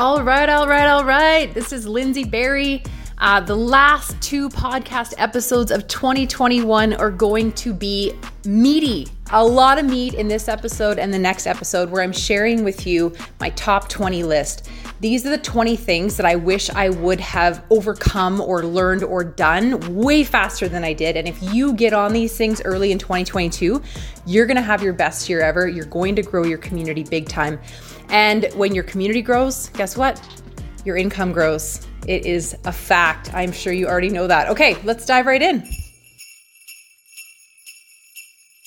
All right, all right, all right. This is Lindsay Berry. Uh, the last two podcast episodes of 2021 are going to be meaty. A lot of meat in this episode and the next episode, where I'm sharing with you my top 20 list. These are the 20 things that I wish I would have overcome or learned or done way faster than I did. And if you get on these things early in 2022, you're gonna have your best year ever. You're going to grow your community big time. And when your community grows, guess what? Your income grows. It is a fact. I'm sure you already know that. Okay, let's dive right in.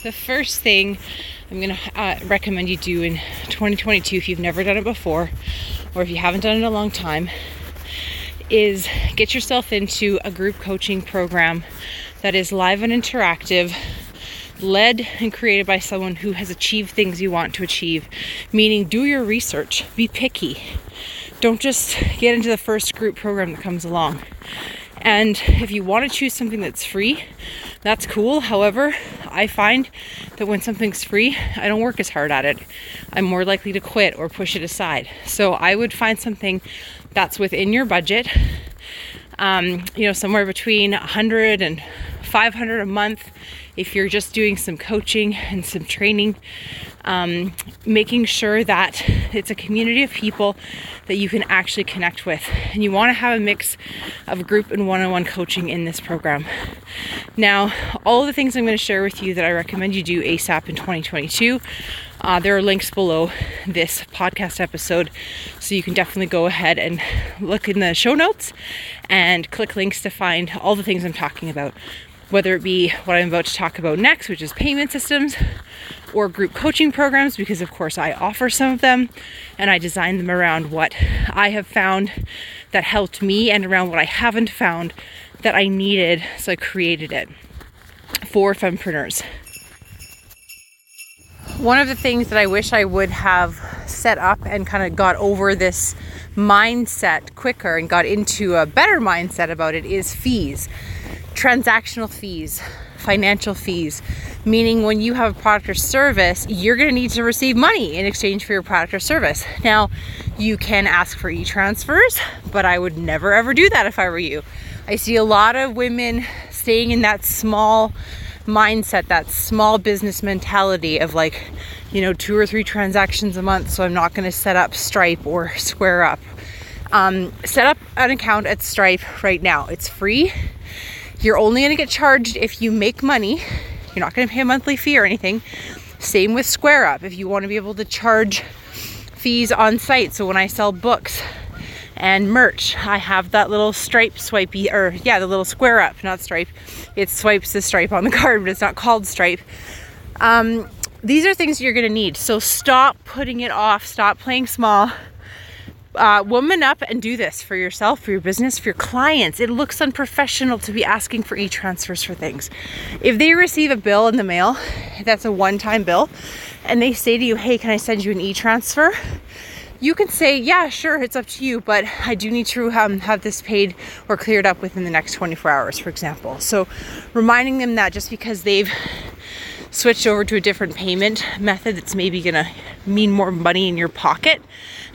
The first thing I'm going to uh, recommend you do in 2022, if you've never done it before, or if you haven't done it in a long time, is get yourself into a group coaching program that is live and interactive, led and created by someone who has achieved things you want to achieve. Meaning, do your research, be picky don't just get into the first group program that comes along. And if you want to choose something that's free, that's cool. However, I find that when something's free, I don't work as hard at it. I'm more likely to quit or push it aside. So I would find something that's within your budget, um, you know, somewhere between 100 and 500 a month if you're just doing some coaching and some training um, making sure that it's a community of people that you can actually connect with. And you want to have a mix of group and one on one coaching in this program. Now, all the things I'm going to share with you that I recommend you do ASAP in 2022. Uh, there are links below this podcast episode, so you can definitely go ahead and look in the show notes and click links to find all the things I'm talking about whether it be what I'm about to talk about next, which is payment systems, or group coaching programs, because of course I offer some of them and I design them around what I have found that helped me and around what I haven't found that I needed. So I created it for fempreneurs. One of the things that I wish I would have set up and kind of got over this mindset quicker and got into a better mindset about it is fees transactional fees, financial fees, meaning when you have a product or service, you're going to need to receive money in exchange for your product or service. Now, you can ask for e transfers, but I would never ever do that if I were you. I see a lot of women staying in that small mindset, that small business mentality of like, you know, two or three transactions a month, so I'm not going to set up Stripe or Square Up. Um, set up an account at Stripe right now. It's free. You're only going to get charged if you make money. You're not going to pay a monthly fee or anything. Same with Square Up. If you want to be able to charge fees on site. So when I sell books and merch, I have that little stripe swipey, or yeah, the little square up, not stripe. It swipes the stripe on the card, but it's not called stripe. Um, these are things you're going to need. So stop putting it off. Stop playing small uh, woman up and do this for yourself, for your business, for your clients. It looks unprofessional to be asking for e transfers for things. If they receive a bill in the mail, that's a one time bill, and they say to you, Hey, can I send you an e transfer? You can say, Yeah, sure, it's up to you, but I do need to um, have this paid or cleared up within the next 24 hours, for example. So, reminding them that just because they've switched over to a different payment method that's maybe gonna mean more money in your pocket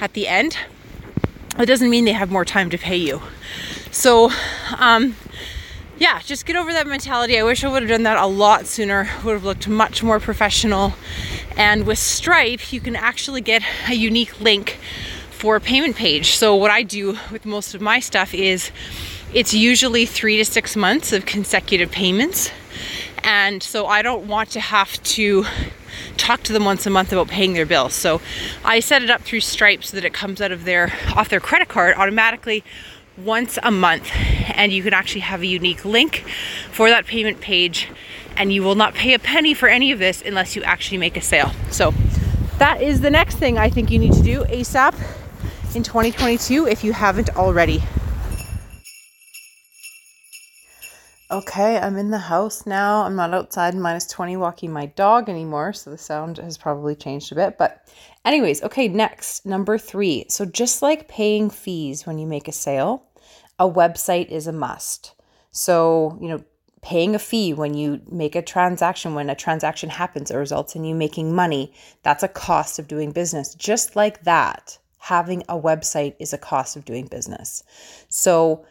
at the end it doesn't mean they have more time to pay you. So, um, yeah, just get over that mentality. I wish I would have done that a lot sooner. Would have looked much more professional. And with Stripe, you can actually get a unique link for a payment page. So what I do with most of my stuff is it's usually 3 to 6 months of consecutive payments. And so I don't want to have to talk to them once a month about paying their bills. So I set it up through Stripe so that it comes out of their off their credit card automatically once a month and you can actually have a unique link for that payment page and you will not pay a penny for any of this unless you actually make a sale. So that is the next thing I think you need to do ASAP in 2022 if you haven't already. Okay, I'm in the house now. I'm not outside minus 20 walking my dog anymore, so the sound has probably changed a bit. But, anyways, okay, next, number three. So, just like paying fees when you make a sale, a website is a must. So, you know, paying a fee when you make a transaction, when a transaction happens, it results in you making money. That's a cost of doing business. Just like that, having a website is a cost of doing business. So,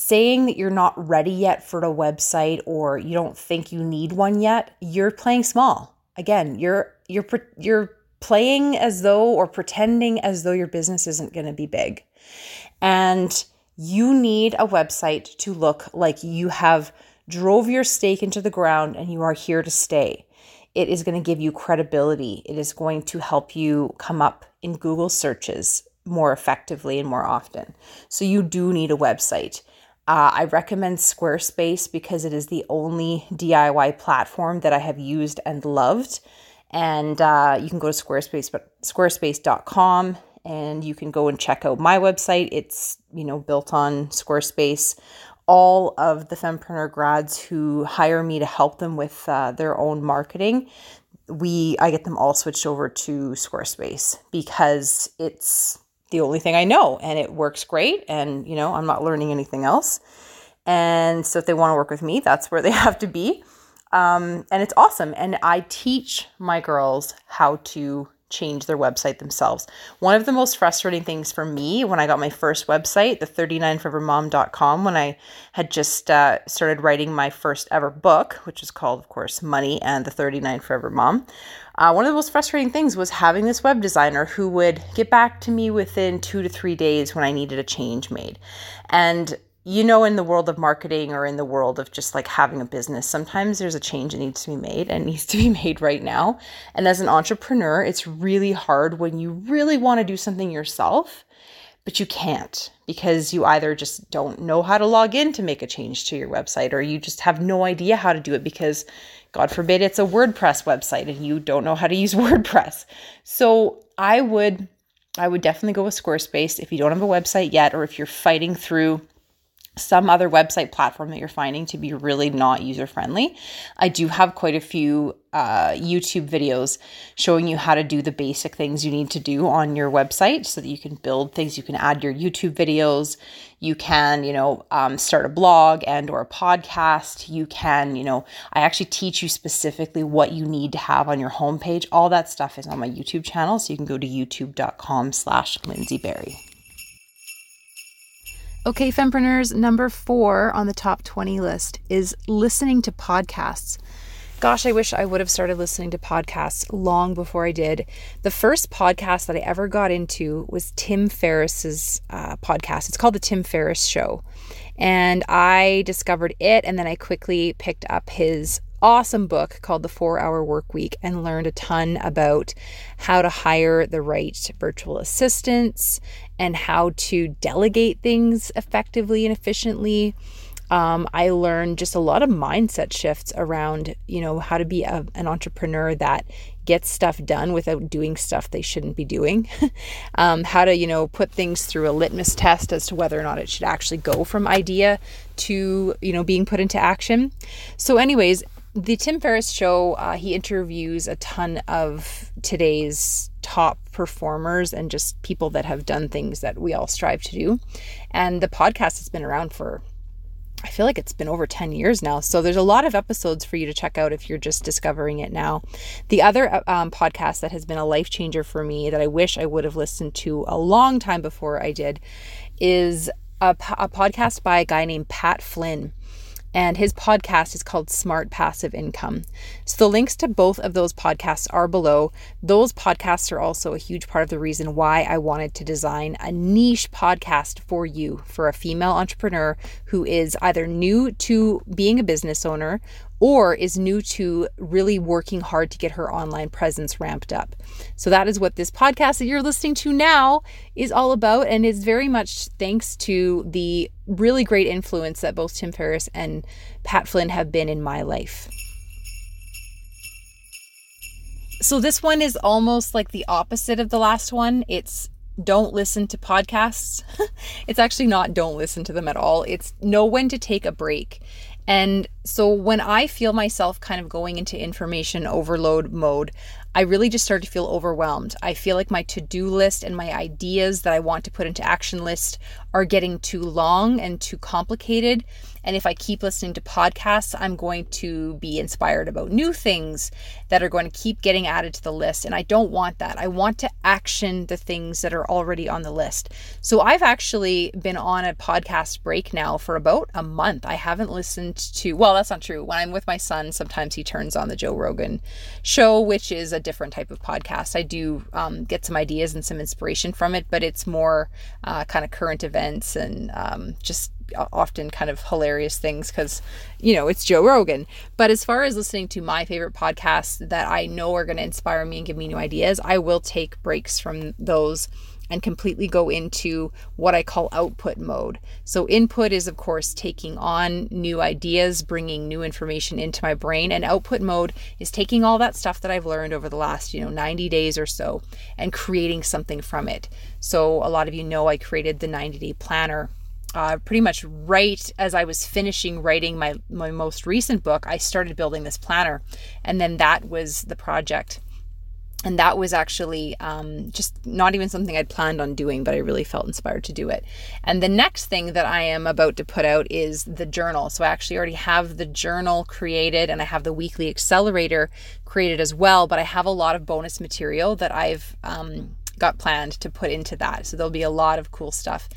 saying that you're not ready yet for a website or you don't think you need one yet, you're playing small. Again, you're you're you're playing as though or pretending as though your business isn't going to be big. And you need a website to look like you have drove your stake into the ground and you are here to stay. It is going to give you credibility. It is going to help you come up in Google searches more effectively and more often. So you do need a website. Uh, I recommend Squarespace because it is the only DIY platform that I have used and loved. And uh, you can go to Squarespace, but squarespace.com and you can go and check out my website. It's, you know, built on Squarespace. All of the fempreneur grads who hire me to help them with uh, their own marketing, we I get them all switched over to Squarespace because it's the only thing I know and it works great and you know, I'm not learning anything else. And so if they want to work with me, that's where they have to be. Um, and it's awesome. And I teach my girls how to change their website themselves. One of the most frustrating things for me when I got my first website, the 39forevermom.com, when I had just uh, started writing my first ever book, which is called, of course, Money and the 39 Forever Mom. Uh, one of the most frustrating things was having this web designer who would get back to me within two to three days when I needed a change made. And you know, in the world of marketing or in the world of just like having a business, sometimes there's a change that needs to be made and needs to be made right now. And as an entrepreneur, it's really hard when you really want to do something yourself, but you can't because you either just don't know how to log in to make a change to your website or you just have no idea how to do it because, God forbid, it's a WordPress website and you don't know how to use WordPress. So I would. I would definitely go with Squarespace if you don't have a website yet, or if you're fighting through some other website platform that you're finding to be really not user friendly. I do have quite a few uh, YouTube videos showing you how to do the basic things you need to do on your website so that you can build things. You can add your YouTube videos. You can, you know, um, start a blog and or a podcast. You can, you know, I actually teach you specifically what you need to have on your homepage. All that stuff is on my YouTube channel, so you can go to youtube.com slash Lindsay Berry. Okay, fempreneurs, number four on the top 20 list is listening to podcasts. Gosh, I wish I would have started listening to podcasts long before I did. The first podcast that I ever got into was Tim Ferriss's uh, podcast. It's called The Tim Ferriss Show. And I discovered it, and then I quickly picked up his awesome book called The Four Hour Work Week and learned a ton about how to hire the right virtual assistants and how to delegate things effectively and efficiently. Um, I learned just a lot of mindset shifts around, you know, how to be a, an entrepreneur that gets stuff done without doing stuff they shouldn't be doing. um, how to, you know, put things through a litmus test as to whether or not it should actually go from idea to, you know, being put into action. So, anyways, the Tim Ferriss show, uh, he interviews a ton of today's top performers and just people that have done things that we all strive to do. And the podcast has been around for, I feel like it's been over 10 years now. So there's a lot of episodes for you to check out if you're just discovering it now. The other uh, um, podcast that has been a life changer for me that I wish I would have listened to a long time before I did is a, a podcast by a guy named Pat Flynn and his podcast is called Smart Passive Income. So the links to both of those podcasts are below. Those podcasts are also a huge part of the reason why I wanted to design a niche podcast for you, for a female entrepreneur who is either new to being a business owner or is new to really working hard to get her online presence ramped up. So that is what this podcast that you're listening to now is all about and is very much thanks to the really great influence that both Tim Ferriss and Pat Flynn have been in my life. So this one is almost like the opposite of the last one. It's don't listen to podcasts. it's actually not don't listen to them at all. It's know when to take a break. And so when I feel myself kind of going into information overload mode, I really just start to feel overwhelmed. I feel like my to do list and my ideas that I want to put into action list are getting too long and too complicated. And if I keep listening to podcasts, I'm going to be inspired about new things that are going to keep getting added to the list. And I don't want that. I want to action the things that are already on the list. So I've actually been on a podcast break now for about a month. I haven't listened to, well, that's not true. When I'm with my son, sometimes he turns on the Joe Rogan show, which is a different type of podcast. I do um, get some ideas and some inspiration from it, but it's more uh, kind of current events and um, just often kind of hilarious things because, you know, it's Joe Rogan. But as far as listening to my favorite podcasts that I know are going to inspire me and give me new ideas, I will take breaks from those and completely go into what I call output mode. So, input is, of course, taking on new ideas, bringing new information into my brain, and output mode is taking all that stuff that I've learned over the last, you know, 90 days or so and creating something from it. So, a lot of you know I created the 90 day planner uh, pretty much right as I was finishing writing my, my most recent book, I started building this planner. And then that was the project. And that was actually um, just not even something I'd planned on doing, but I really felt inspired to do it. And the next thing that I am about to put out is the journal. So I actually already have the journal created and I have the weekly accelerator created as well, but I have a lot of bonus material that I've um, got planned to put into that. So there'll be a lot of cool stuff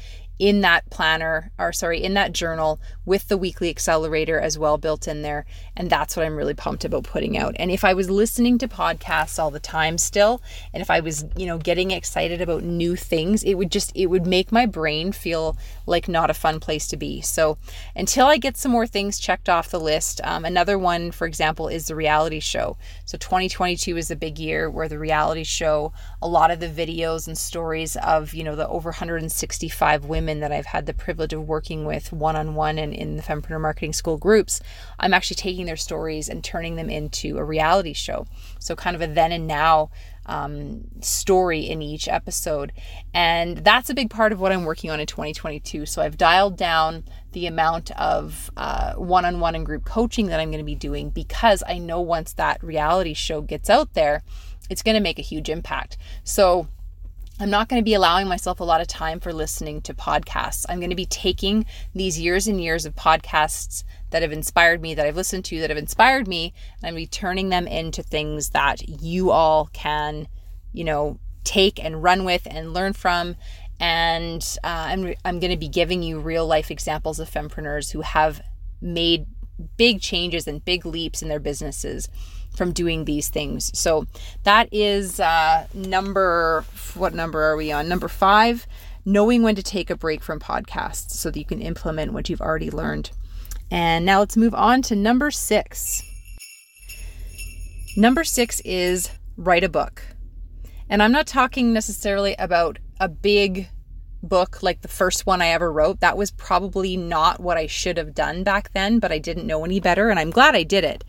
in that planner or sorry in that journal with the weekly accelerator as well built in there. And that's what i'm really pumped about putting out. And if i was listening to podcasts all the time still and if i was you know getting excited about new things it would just it would make my brain feel like not a fun place to be. So until i get some more things checked off the list um, another one for example is the reality show. So 2022 is a big year where the reality show a lot of the videos and stories of you know the over 165 women women that I've had the privilege of working with one on one and in the Fempreneur Marketing School groups, I'm actually taking their stories and turning them into a reality show. So, kind of a then and now um, story in each episode. And that's a big part of what I'm working on in 2022. So, I've dialed down the amount of one on one and group coaching that I'm going to be doing because I know once that reality show gets out there, it's going to make a huge impact. So, I'm not going to be allowing myself a lot of time for listening to podcasts. I'm going to be taking these years and years of podcasts that have inspired me, that I've listened to, that have inspired me, and I'm going to be turning them into things that you all can, you know, take and run with and learn from. And uh, I'm, I'm going to be giving you real life examples of fempreneurs who have made big changes and big leaps in their businesses from doing these things. So that is uh, number, what number are we on? Number five, knowing when to take a break from podcasts so that you can implement what you've already learned. And now let's move on to number six. Number six is write a book. And I'm not talking necessarily about a big book like the first one I ever wrote. That was probably not what I should have done back then, but I didn't know any better. And I'm glad I did it.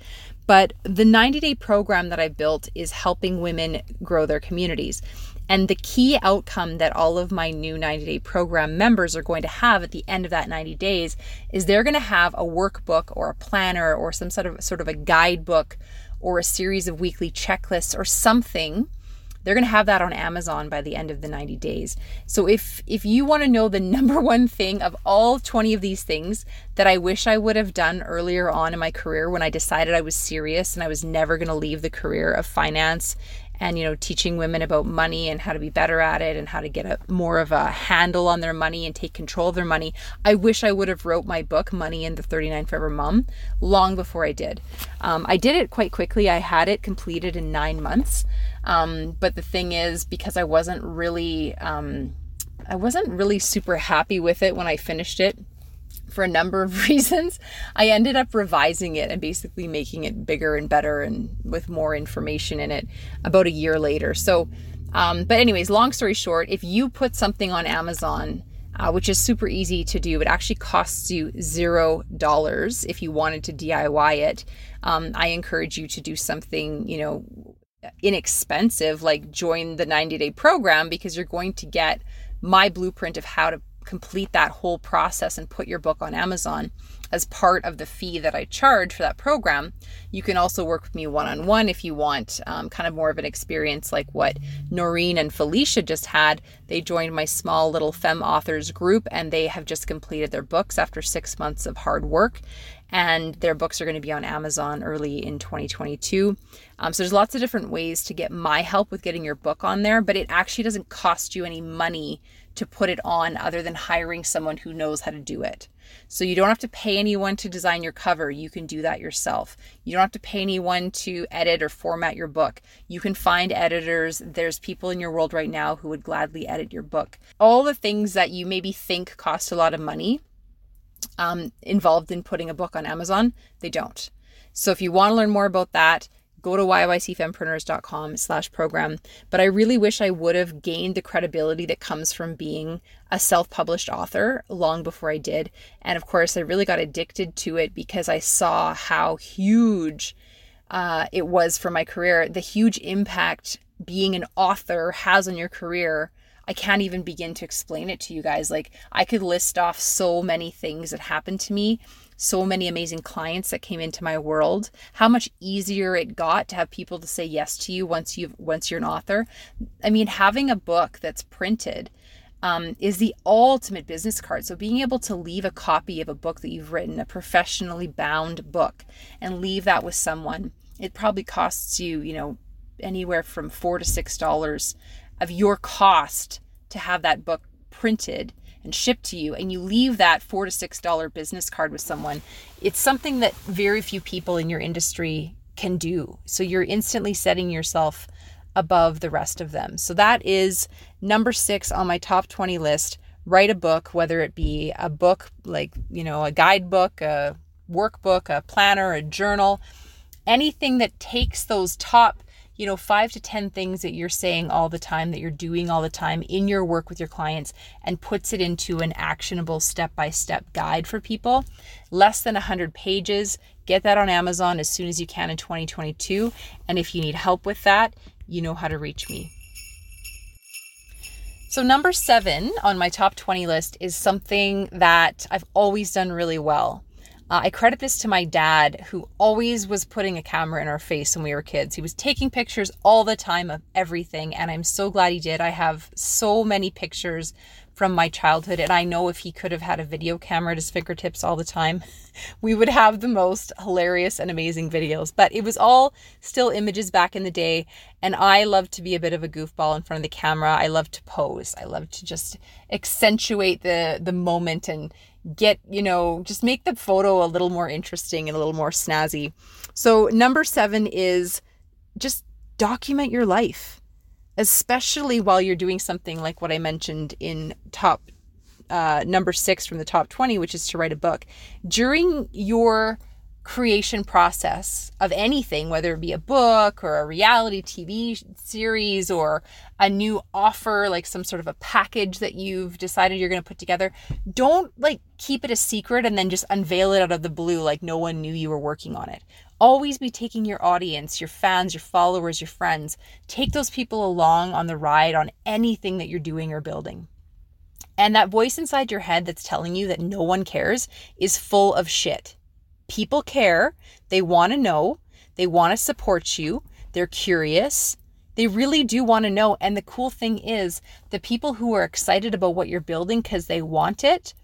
But the 90 day program that I built is helping women grow their communities. And the key outcome that all of my new 90 day program members are going to have at the end of that 90 days is they're going to have a workbook or a planner or some sort of sort of a guidebook or a series of weekly checklists or something they're going to have that on Amazon by the end of the 90 days. So if if you want to know the number one thing of all 20 of these things that I wish I would have done earlier on in my career when I decided I was serious and I was never going to leave the career of finance and you know teaching women about money and how to be better at it and how to get a more of a handle on their money and take control of their money. I wish i would have wrote my book money and the 39 forever mom long before i did. Um, i did it quite quickly. I had it completed in nine months. Um, but the thing is because i wasn't really um, i wasn't really super happy with it when i finished it for a number of reasons, I ended up revising it and basically making it bigger and better and with more information in it about a year later. So, um, but, anyways, long story short, if you put something on Amazon, uh, which is super easy to do, it actually costs you zero dollars if you wanted to DIY it. Um, I encourage you to do something, you know, inexpensive, like join the 90 day program because you're going to get my blueprint of how to complete that whole process and put your book on Amazon as part of the fee that I charge for that program. You can also work with me one on one if you want um, kind of more of an experience like what Noreen and Felicia just had. They joined my small little fem authors group and they have just completed their books after six months of hard work and their books are going to be on Amazon early in 2022. Um, so there's lots of different ways to get my help with getting your book on there, but it actually doesn't cost you any money to put it on other than hiring someone who knows how to do it. So you don't have to pay anyone to design your cover. You can do that yourself. You don't have to pay anyone to edit or format your book. You can find editors. There's people in your world right now who would gladly edit your book. All the things that you maybe think cost a lot of money um, involved in putting a book on Amazon, they don't. So if you want to learn more about that, go to yycfempreneurs.com slash program. But I really wish I would have gained the credibility that comes from being a self-published author long before I did. And of course, I really got addicted to it because I saw how huge uh, it was for my career, the huge impact being an author has on your career I can't even begin to explain it to you guys. Like, I could list off so many things that happened to me, so many amazing clients that came into my world, how much easier it got to have people to say yes to you once you've once you're an author. I mean, having a book that's printed um, is the ultimate business card. So being able to leave a copy of a book that you've written, a professionally bound book, and leave that with someone, it probably costs you, you know, anywhere from four to six dollars of your cost to have that book printed and shipped to you and you leave that four to six dollar business card with someone it's something that very few people in your industry can do. So you're instantly setting yourself above the rest of them. So that is number six on my top 20 list. Write a book whether it be a book like you know a guidebook a workbook a planner a journal anything that takes those top you know, five to 10 things that you're saying all the time, that you're doing all the time in your work with your clients, and puts it into an actionable step by step guide for people. Less than 100 pages. Get that on Amazon as soon as you can in 2022. And if you need help with that, you know how to reach me. So, number seven on my top 20 list is something that I've always done really well. Uh, I credit this to my dad, who always was putting a camera in our face when we were kids. He was taking pictures all the time of everything, and I'm so glad he did. I have so many pictures from my childhood, and I know if he could have had a video camera at his fingertips all the time, we would have the most hilarious and amazing videos. But it was all still images back in the day, and I love to be a bit of a goofball in front of the camera. I love to pose. I love to just accentuate the the moment and get, you know, just make the photo a little more interesting and a little more snazzy. So, number seven is just document your life, especially while you're doing something like what I mentioned in top uh, number six from the top 20, which is to write a book. During your creation process of anything, whether it be a book or a reality TV series or a new offer, like some sort of a package that you've decided you're going to put together, don't like keep it a secret and then just unveil it out of the blue like no one knew you were working on it. Always be taking your audience, your fans, your followers, your friends, take those people along on the ride on anything that you're doing or building. And that voice inside your head that's telling you that no one cares is full of shit people care, they want to know, they want to support you, they're curious. They really do want to know. And the cool thing is, the people who are excited about what you're building because they want it,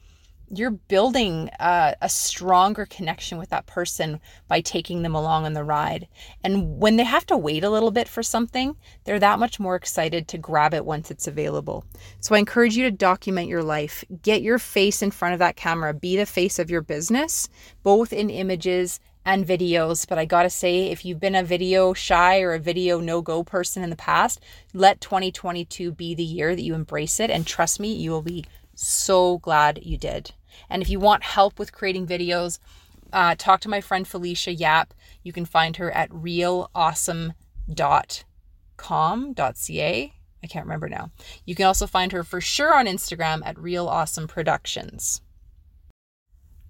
you're building a, a, stronger connection with that person by taking them along on the ride. And when they have to wait a little bit for something, they're that much more excited to grab it once it's available. So I encourage you to document your life. Get your face in front of that camera. Be the face of your business, both in images and videos. But I gotta say, if you've been a video shy or a video no go person in the past, let 2022 be the year that you embrace it. And trust me, you will be so glad you did. And if you want help with creating videos, uh, talk to my friend Felicia Yap. You can find her at realawesome.com.ca. I can't remember now. You can also find her for sure on Instagram at Real Awesome Productions.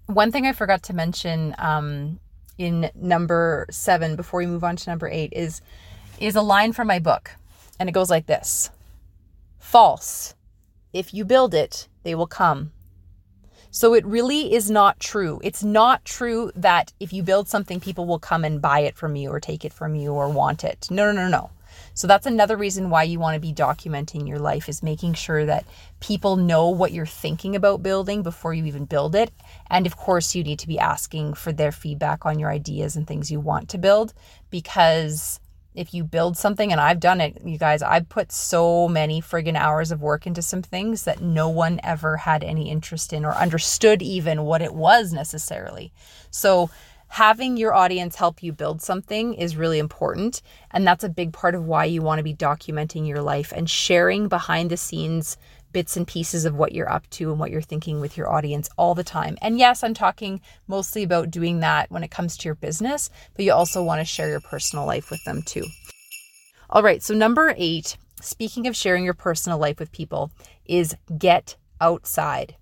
One thing I forgot to mention um, in number seven before we move on to number eight is is a line from my book, and it goes like this: "False if you build it, they will come. So it really is not true. It's not true that if you build something, people will come and buy it from you or take it from you or want it. No, no, no, no. So that's another reason why you want to be documenting your life is making sure that people know what you're thinking about building before you even build it. And of course, you need to be asking for their feedback on your ideas and things you want to build because if you build something and I've done it, you guys, I've put so many friggin' hours of work into some things that no one ever had any interest in or understood even what it was necessarily. So having your audience help you build something is really important. And that's a big part of why you want to be documenting your life and sharing behind the scenes bits and pieces of what you're up to and what you're thinking with your audience all the time. And yes, I'm talking mostly about doing that when it comes to your business, but you also want to share your personal life with them too. All right, so number eight, speaking of sharing your personal life with people, is get outside.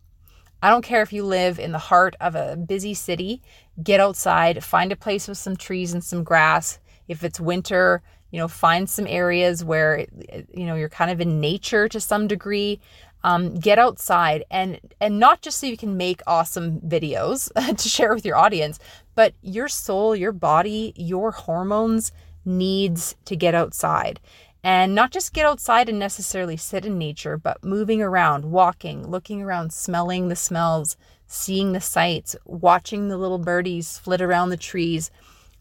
I don't care if you live in the heart of a busy city, get outside, find a place with some trees and some grass. If it's winter, you know, find some areas where you know you're kind of in nature to some degree. Um, get outside and and not just so you can make awesome videos to share with your audience, but your soul, your body, your hormones needs to get outside and not just get outside and necessarily sit in nature, but moving around, walking, looking around, smelling the smells, seeing the sights, watching the little birdies flit around the trees.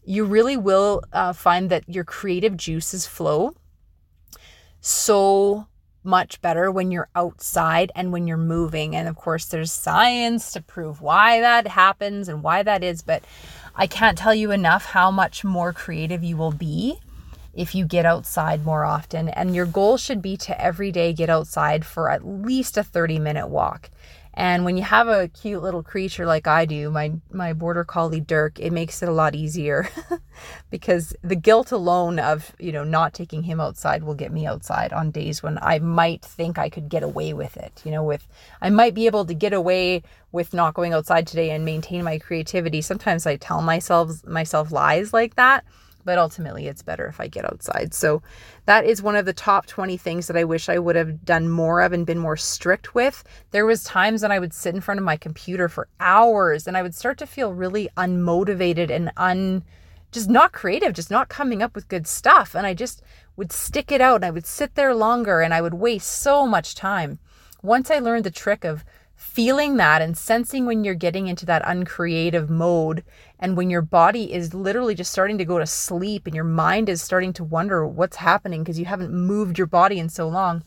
You really will uh, find that your creative juices flow so much better when you're outside and when you're moving. And of course, there's science to prove why that happens and why that is, but I can't tell you enough how much more creative you will be if you get outside more often. And your goal should be to every day get outside for at least a 30 minute walk. And when you have a cute little creature like I do, my my border collie Dirk, it makes it a lot easier because the guilt alone of, you know, not taking him outside will get me outside on days when I might think I could get away with it. You know, with I might be able to get away with not going outside today and maintain my creativity. Sometimes I tell myself myself lies like that but ultimately it's better if I get outside. So that is one of the top 20 things that I wish I would have done more of and been more strict with. There was times when I would sit in front of my computer for hours and I would start to feel really unmotivated and un just not creative, just not coming up with good stuff and I just would stick it out and I would sit there longer and I would waste so much time. Once I learned the trick of feeling that and sensing when you're getting into that uncreative mode and when your body is literally just starting to go to sleep and your mind is starting to wonder what's happening because you haven't moved your body in so long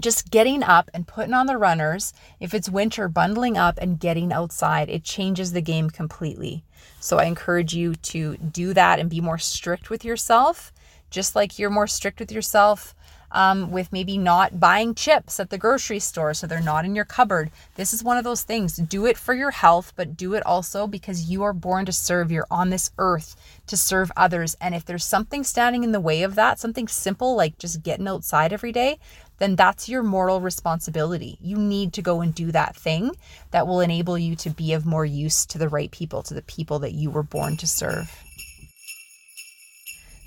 just getting up and putting on the runners if it's winter bundling up and getting outside it changes the game completely. So i encourage you to do that and be more strict with yourself just like you're more strict with yourself um, with maybe not buying chips at the grocery store so they're not in your cupboard. This is one of those things. Do it for your health, but do it also because you are born to serve. You're on this earth to serve others. And if there's something standing in the way of that, something simple like just getting outside every day, then that's your moral responsibility. You need to go and do that thing that will enable you to be of more use to the right people, to the people that you were born to serve.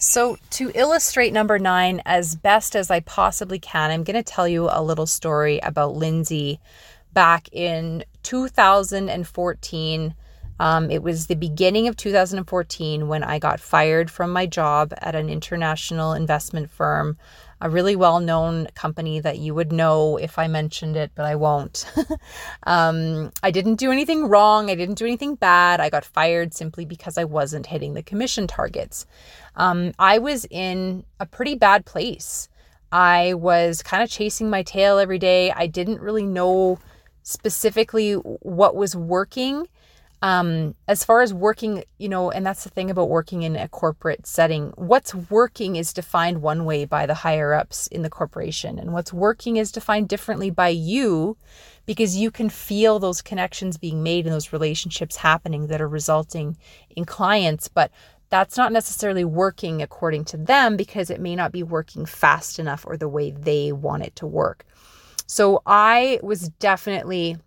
So, to illustrate number nine as best as I possibly can, I'm going to tell you a little story about Lindsay back in 2014. Um, it was the beginning of 2014 when I got fired from my job at an international investment firm a really well known company that you would know if I mentioned it, but I won't. um, I didn't do anything wrong. I didn't do anything bad. I got fired simply because I wasn't hitting the commission targets. Um, I was in a pretty bad place. I was kind of chasing my tail every day. I didn't really know specifically what was working um, as far as working, you know, and that's the thing about working in a corporate setting. What's working is defined one way by the higher ups in the corporation, and what's working is defined differently by you because you can feel those connections being made and those relationships happening that are resulting in clients. But that's not necessarily working according to them because it may not be working fast enough or the way they want it to work. So I was definitely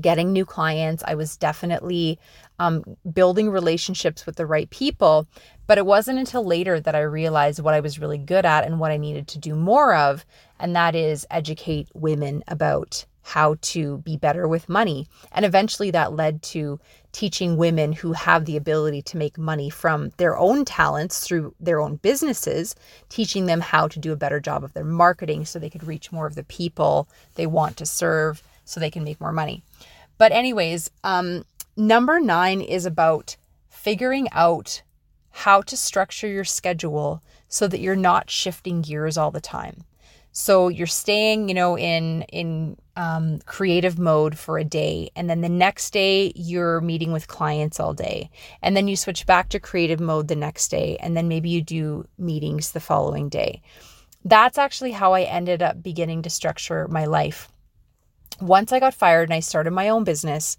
getting new clients. I was definitely um, building relationships with the right people. But it wasn't until later that I realized what I was really good at and what I needed to do more of. And that is educate women about how to be better with money. And eventually that led to teaching women who have the ability to make money from their own talents through their own businesses, teaching them how to do a better job of their marketing so they could reach more of the people they want to serve so they can make more money. But, anyways, um, number nine is about figuring out how to structure your schedule so that you're not shifting gears all the time. So you're staying, you know, in in um, creative mode for a day, and then the next day you're meeting with clients all day, and then you switch back to creative mode the next day, and then maybe you do meetings the following day. That's actually how I ended up beginning to structure my life. Once I got fired and I started my own business,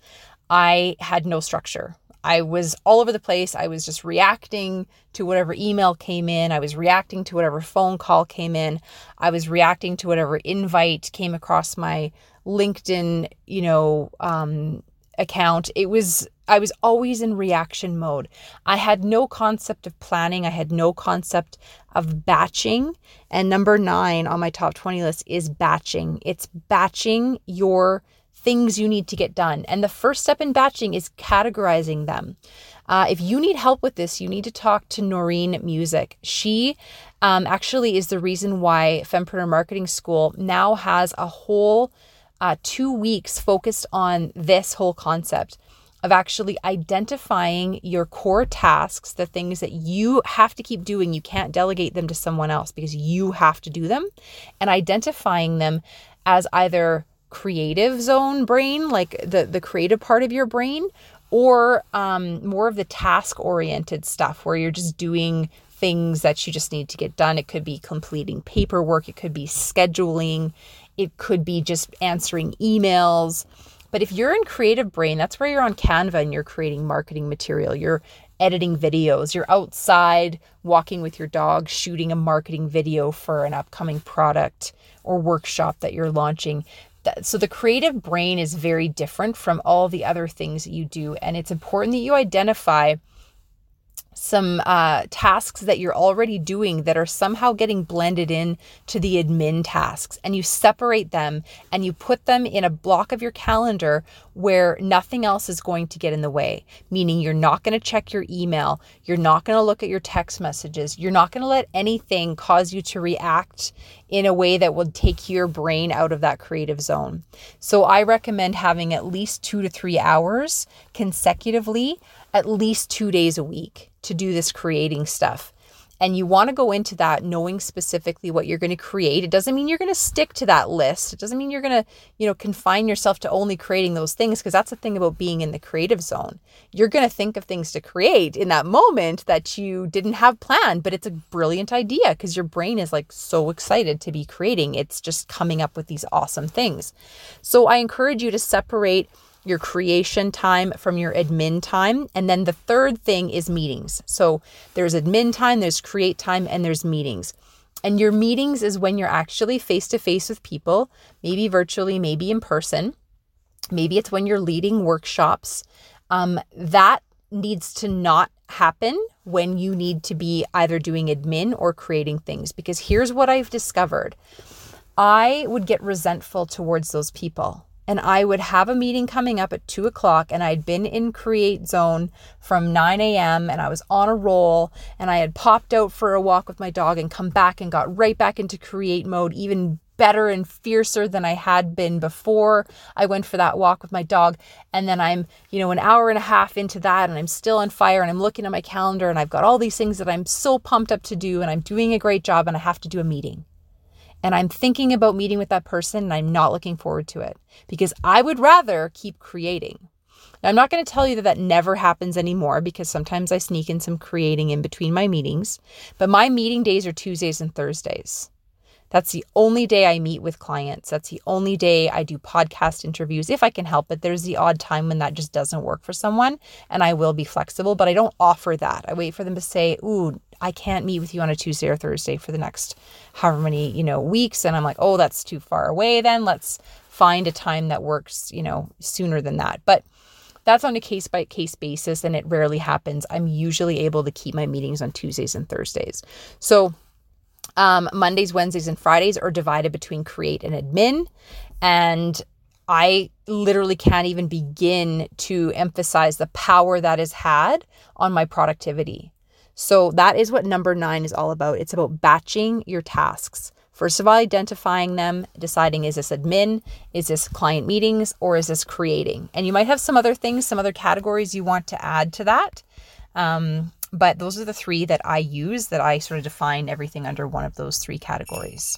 I had no structure. I was all over the place. I was just reacting to whatever email came in. I was reacting to whatever phone call came in. I was reacting to whatever invite came across my LinkedIn, you know, um, account. It was, I was always in reaction mode. I had no concept of planning. I had no concept of batching. And number nine on my top 20 list is batching. It's batching your things you need to get done. And the first step in batching is categorizing them. Uh, if you need help with this, you need to talk to Noreen Music. She um, actually is the reason why Fempreneur Marketing School now has a whole uh, two weeks focused on this whole concept of actually identifying your core tasks, the things that you have to keep doing. You can't delegate them to someone else because you have to do them, and identifying them as either creative zone brain, like the, the creative part of your brain, or um, more of the task oriented stuff where you're just doing things that you just need to get done. It could be completing paperwork, it could be scheduling, it could be just answering emails. But if you're in creative brain, that's where you're on Canva and you're creating marketing material. You're editing videos. You're outside walking with your dog, shooting a marketing video for an upcoming product or workshop that you're launching so the creative brain is very different from all the other things that you do and it's important that you identify some uh, tasks that you're already doing that are somehow getting blended in to the admin tasks and you separate them and you put them in a block of your calendar where nothing else is going to get in the way meaning you're not going to check your email you're not going to look at your text messages you're not going to let anything cause you to react in a way that will take your brain out of that creative zone. So i recommend having at least 2 to 3 hours consecutively at least 2 days a week to do this creating stuff. And you want to go into that knowing specifically what you're going to create. It doesn't mean you're going to stick to that list. It doesn't mean you're going to, you know, confine yourself to only creating those things because that's the thing about being in the creative zone. You're going to think of things to create in that moment that you didn't have planned, but it's a brilliant idea because your brain is like so excited to be creating. It's just coming up with these awesome things. So I encourage you to separate your creation time from your admin time. And then the third thing is meetings. So there's admin time, there's create time, and there's meetings. And your meetings is when you're actually face to face with people, maybe virtually, maybe in person. Maybe it's when you're leading workshops. Um, that needs to not happen when you need to be either doing admin or creating things. Because here's what I've discovered I would get resentful towards those people and I would have a meeting coming up at two o'clock, and I'd been in Create Zone from 9 a.m. and I was on a roll, and I had popped out for a walk with my dog and come back and got right back into Create mode, even better and fiercer than I had been before I went for that walk with my dog. And then I'm, you know, an hour and a half into that and I'm still on fire and I'm looking at my calendar and I've got all these things that I'm so pumped up to do and I'm doing a great job and I have to do a meeting and I'm thinking about meeting with that person and I'm not looking forward to it because I would rather keep creating. Now, I'm not going to tell you that that never happens anymore because sometimes I sneak in some creating in between my meetings, but my meeting days are Tuesdays and Thursdays. That's the only day I meet with clients. That's the only day I do podcast interviews if I can help it. There's the odd time when that just doesn't work for someone and I will be flexible, but I don't offer that. I wait for them to say, Ooh, I can't meet with you on a Tuesday or Thursday for the next however many, you know, weeks. And I'm like, oh, that's too far away then. Let's find a time that works, you know, sooner than that. But that's on a case by case basis and it rarely happens. I'm usually able to keep my meetings on Tuesdays and Thursdays. So um, Mondays, Wednesdays, and Fridays are divided between create and admin. And I literally can't even begin to emphasize the power that has had on my productivity. So, that is what number nine is all about. It's about batching your tasks. First of all, identifying them, deciding is this admin, is this client meetings, or is this creating? And you might have some other things, some other categories you want to add to that. Um, but those are the three that I use that I sort of define everything under one of those three categories.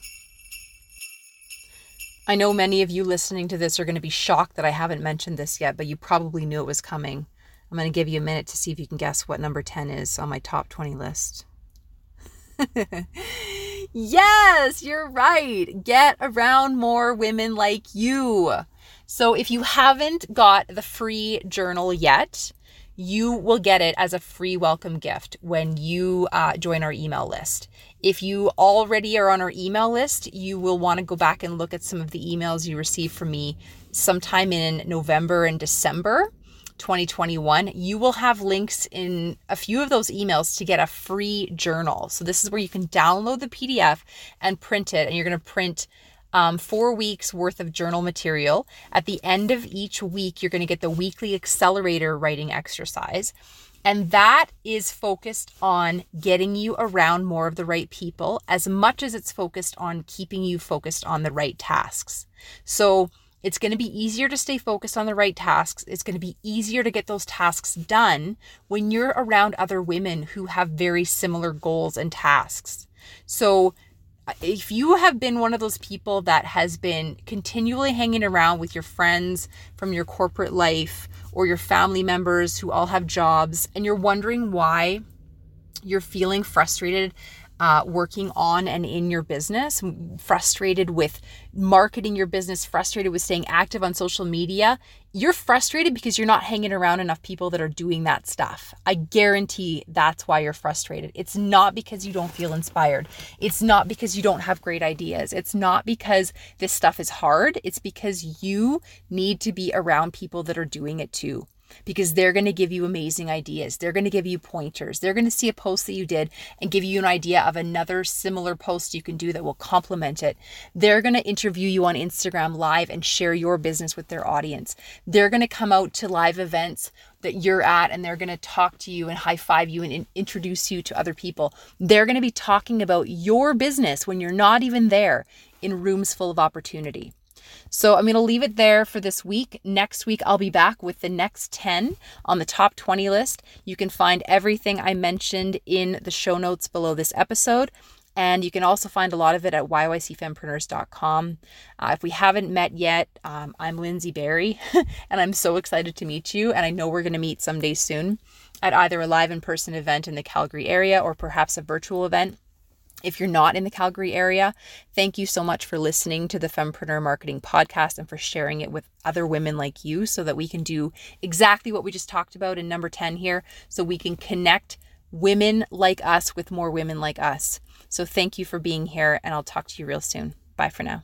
I know many of you listening to this are going to be shocked that I haven't mentioned this yet, but you probably knew it was coming. I'm going to give you a minute to see if you can guess what number 10 is on my top 20 list. yes, you're right. Get around more women like you. So if you haven't got the free journal yet, you will get it as a free welcome gift when you uh, join our email list. If you already are on our email list, you will want to go back and look at some of the emails you received from me sometime in November and December 2021. You will have links in a few of those emails to get a free journal. So, this is where you can download the PDF and print it, and you're going to print um, four weeks worth of journal material. At the end of each week, you're going to get the weekly accelerator writing exercise. And that is focused on getting you around more of the right people as much as it's focused on keeping you focused on the right tasks. So it's going to be easier to stay focused on the right tasks. It's going to be easier to get those tasks done when you're around other women who have very similar goals and tasks. So uh, if you have been one of those people that has been continually hanging around with your friends from your corporate life or your family members who all have jobs and you're wondering why you're feeling frustrated uh, working on and in your business, frustrated with marketing your business, frustrated with staying active on social media, you're frustrated because you're not hanging around enough people that are doing that stuff. I guarantee that's why you're frustrated. It's not because you don't feel inspired. It's not because you don't have great ideas. It's not because this stuff is hard. It's because you need to be around people that are doing it too because they're going to give you amazing ideas. They're going to give you pointers. They're going to see a post that you did and give you an idea of another similar post you can do that will complement it. They're going to interview you on Instagram live and share your business with their audience. They're going to come out to live events that you're at and they're going to talk to you and high five you and in- introduce you to other people. They're going to be talking about your business when you're not even there in rooms full of opportunity. So I'm going to leave it there for this week. Next week, I'll be back with the next 10 on the top 20 list. You can find everything I mentioned in the show notes below this episode. And you can also find a lot of it at yycfempreneurs.com. Uh, if we haven't met yet, um, I'm Lindsay Berry, and I'm so excited to meet you. And I know we're going to meet someday soon at either a live in person event in the Calgary area or perhaps a virtual event. If you're not in the Calgary area, thank you so much for listening to the Fempreneur Marketing Podcast and for sharing it with other women like you so that we can do exactly what we just talked about in number 10 here so we can connect women like us with more women like us. So thank you for being here and I'll talk to you real soon. Bye for now.